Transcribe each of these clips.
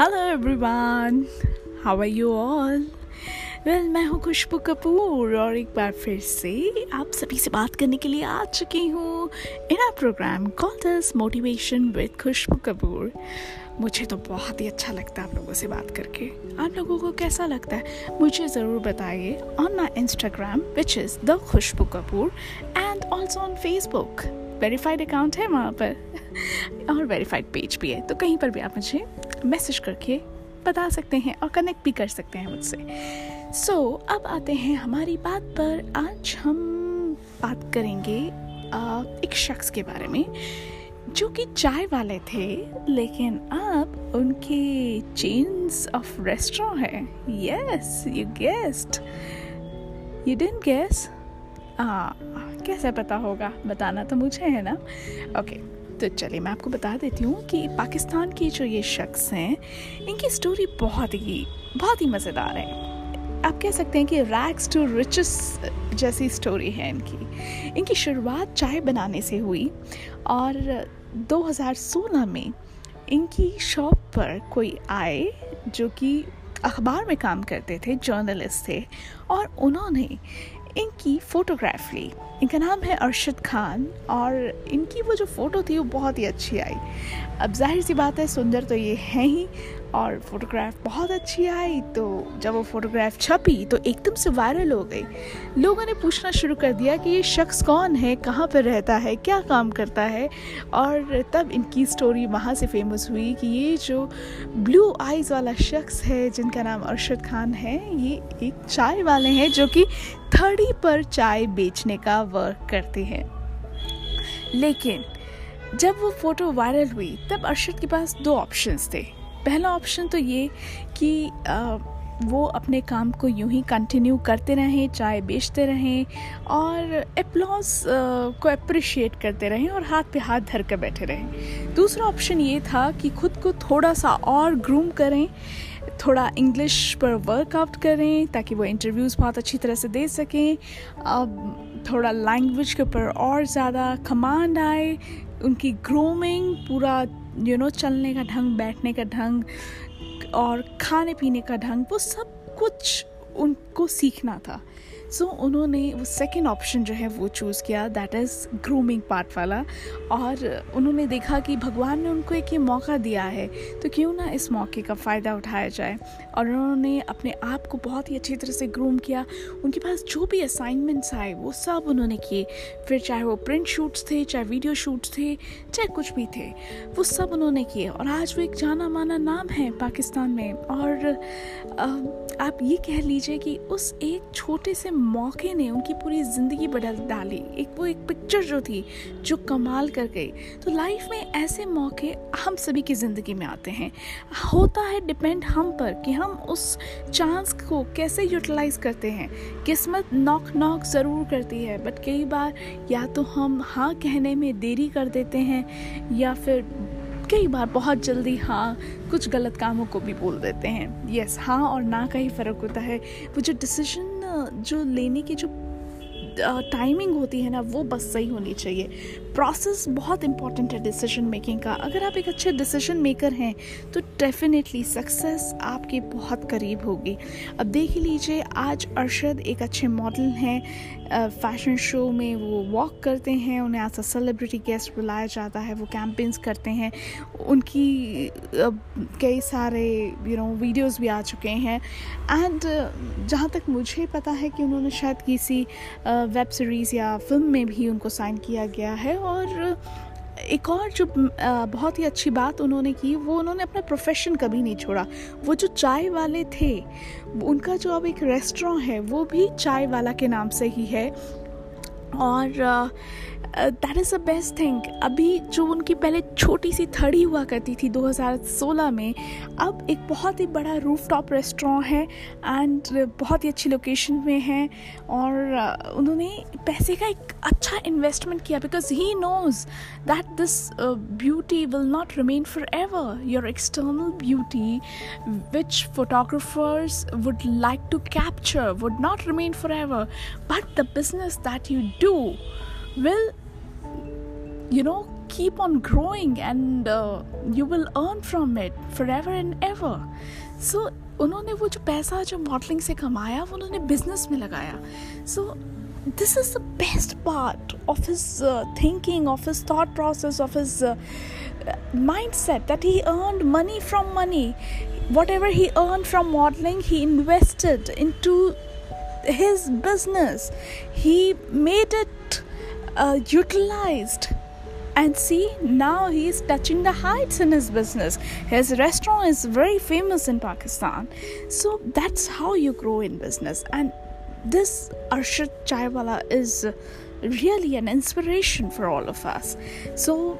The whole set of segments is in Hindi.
Hello everyone how are you all well मैं हूँ खुशबू कपूर और एक बार फिर से आप सभी से बात करने के लिए आ चुकी हूँ in a program called motivation with Khushboo Kapoor. मुझे तो बहुत ही अच्छा लगता है आप लोगों से बात करके। आप लोगों को कैसा लगता है? मुझे ज़रूर बताइए on my Instagram which is the Khushboo Kapoor and also on Facebook verified account है वहाँ पर। और वेरीफाइड पेज भी है तो कहीं पर भी आप मुझे मैसेज करके बता सकते हैं और कनेक्ट भी कर सकते हैं मुझसे। सो so, अब आते हैं हमारी बात पर। आज हम बात करेंगे एक शख्स के बारे में जो कि चाय वाले थे लेकिन अब उनके चेन्स ऑफ़ रेस्टोरेंट है। Yes you guessed you didn't guess कैसे पता होगा? बताना तो मुझे है ना? Okay okay. तो चलिए मैं आपको बता देती हूँ कि पाकिस्तान के जो ये शख्स हैं, इनकी स्टोरी बहुत ही बहुत ही मज़ेदार है। आप कह सकते हैं कि रैक्स टू रिचेस जैसी स्टोरी है इनकी। इनकी शुरुआत चाय बनाने से हुई और 2016 में इनकी शॉप पर कोई आए जो कि अखबार में काम करते थे जर्नलिस्ट थे और उन्होंने इनकी फ़ोटोग्राफ ली। इनका नाम है अरशद खान और इनकी वो जो फ़ोटो थी वो बहुत ही अच्छी आई। अब ज़ाहिर सी बात है, सुंदर तो ये हैं ही और फोटोग्राफ बहुत अच्छी आई तो जब वो फोटोग्राफ छपी तो एकदम से वायरल हो गई। लोगों ने पूछना शुरू कर दिया कि ये शख्स कौन है, कहाँ पर रहता है, क्या काम करता है? और तब इनकी स्टोरी वहाँ से फ़ेमस हुई कि ये जो ब्लू आइज़ वाला शख्स है, जिनका नाम अरशद खान है, ये एक चाय वाले हैं जो कि थड़ी पर चाय बेचने का वर्क करते हैं। लेकिन जब वो फ़ोटो वायरल हुई, तब अरशद के पास दो ऑप्शंस थे। पहला ऑप्शन तो ये कि आ, वो अपने काम को यूँ ही कंटिन्यू करते रहें चाय बेचते रहें और अप्लॉज को अप्रिशिएट करते रहें और हाथ पे हाथ धर कर बैठे रहें। दूसरा ऑप्शन ये था कि खुद को थोड़ा सा और ग्रूम करें थोड़ा इंग्लिश पर वर्कआउट करें ताकि वो इंटरव्यूज़ बहुत अच्छी तरह से दे सकें। अब थोड़ा लैंग्वेज के ऊपर और ज़्यादा कमांड आए उनकी ग्रूमिंग पूरा यू नो चलने का ढंग, बैठने का ढंग, और खाने पीने का ढंग, वो सब कुछ उनको सीखना था। सो so, उन्होंने वो सेकेंड ऑप्शन जो है वो चूज़ किया दैट इज़ ग्रूमिंग पार्ट वाला। और उन्होंने देखा कि भगवान ने उनको एक ये मौका दिया है तो क्यों ना इस मौके का फ़ायदा उठाया जाए। और उन्होंने अपने आप को बहुत ही अच्छी तरह से ग्रूम किया। उनके पास जो भी असाइनमेंट्स आए वो सब उन्होंने किए। फिर चाहे वो प्रिंट शूट्स थे चाहे वीडियो शूट्स थे चाहे कुछ भी थे वो सब उन्होंने किए। और आज वो एक जाना माना नाम है पाकिस्तान में। और आप ये कह लीजिए कि उस एक छोटे से मौके ने उनकी पूरी ज़िंदगी बदल डाली। एक वो एक पिक्चर जो थी, जो कमाल कर गई। तो लाइफ में ऐसे मौके हम सभी की ज़िंदगी में आते हैं। होता है डिपेंड हम पर कि हम उस चांस को कैसे यूटिलाइज करते हैं। किस्मत नॉक नॉक ज़रूर करती है बट कई बार या तो हम हाँ कहने में देरी कर देते हैं, या फिर कई बार बहुत जल्दी हाँ कुछ गलत कामों को भी बोल देते हैं। यस हाँ और ना का ही फ़र्क होता है। वो जो डिसीज़न जो लेने की जो टाइमिंग होती है ना, वो बस सही होनी चाहिए। प्रोसेस बहुत इंपॉर्टेंट है डिसीज़न मेकिंग का। अगर आप एक अच्छे डिसीज़न मेकर हैं तो डेफिनेटली सक्सेस आपके बहुत करीब होगी। अब देख लीजिए, आज अरशद एक अच्छे मॉडल हैं। फ़ैशन शो में वो वॉक करते हैं, उन्हें अ सेलिब्रिटी गेस्ट बुलाया जाता है, वो कैंपेन्स करते हैं। उनकी कई सारे यू नो वीडियोस भी आ चुके हैं। एंड जहाँ तक मुझे पता है कि उन्होंने शायद किसी वेब सीरीज़ या फ़िल्म में भी उनको साइन किया गया है और एक और जो बहुत ही अच्छी बात उन्होंने की, वो उन्होंने अपना प्रोफेशन कभी नहीं छोड़ा। वो जो चाय वाले थे, उनका जो अब एक रेस्टोरेंट है, वो भी चाय वाला के नाम से ही है। और that is the best thing अभी जो उनकी पहले छोटी सी थड़ी हुआ करती थी 2016 में, अब एक बहुत ही बड़ा रूफ टॉप रेस्टोरेंट है एंड बहुत ही अच्छी लोकेशन में है और उन्होंने पैसे का एक अच्छा इन्वेस्टमेंट किया because he knows that this beauty will not remain forever your external beauty which photographers would like to capture would not remain forever but the business that you do will you know keep on growing and uh, you will earn from it forever and ever so उन्होंने वो जो पैसा जो मॉडलिंग से कमाया वो उन्होंने बिज़नेस में लगाया सो this is the best part of his uh, thinking of his thought process of his uh, mindset that he earned money from money whatever he earned from modeling he invested into his business he made it uh, utilized and see now he is touching the heights in his business his restaurant is very famous in pakistan so that's how you grow in business and this arshad chaiwala is really an inspiration for all of us so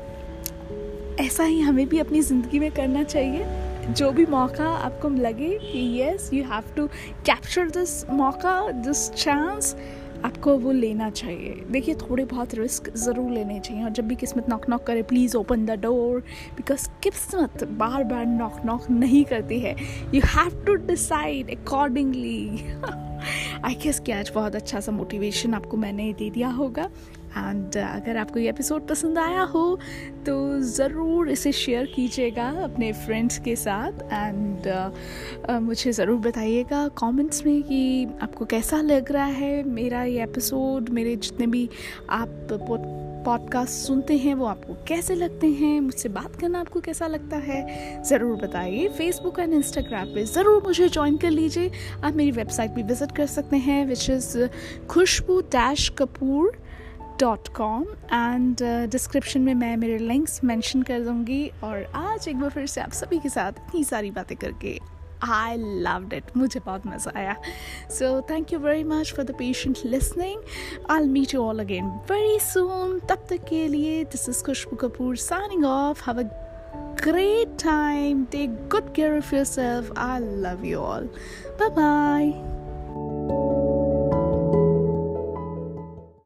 ऐसा ही हमें भी अपनी ज़िंदगी में करना चाहिए जो भी मौका आपको लगे कि yes you have to capture this मौका दिस चांस आपको वो लेना चाहिए। देखिए, थोड़े बहुत रिस्क ज़रूर लेने चाहिए और जब भी किस्मत नॉक नॉक करे please open the door because किस्मत बार बार नॉक नॉक नहीं करती है। You have to decide accordingly I guess कि आज बहुत अच्छा सा मोटिवेशन आपको मैंने दे दिया होगा। एंड uh, अगर आपको ये एपिसोड पसंद आया हो तो ज़रूर इसे शेयर कीजिएगा अपने फ्रेंड्स के साथ। एंड uh, मुझे ज़रूर बताइएगा कमेंट्स में कि आपको कैसा लग रहा है मेरा ये एपिसोड मेरे जितने भी आप पॉडकास्ट सुनते हैं वो आपको कैसे लगते हैं? मुझसे बात करना आपको कैसा लगता है? ज़रूर बताइए। फेसबुक एंड इंस्टाग्राम पे ज़रूर मुझे ज्वाइन कर लीजिए। आप मेरी वेबसाइट भी विज़िट कर सकते हैं which is Khushboo dash Kapoor dot com and description में मैं मेरे लिंक्स मेंशन कर दूँगी और आज एक बार फिर से आप सभी के साथ इतनी सारी बातें करके आई लव्ड इट मुझे बहुत मज़ा आया। So thank you very much for the patient listening I meet you all again very soon तब तक के लिए this is Khushboo Kapoor signing off have a great time. Take good care of yourself. I love you all. Bye bye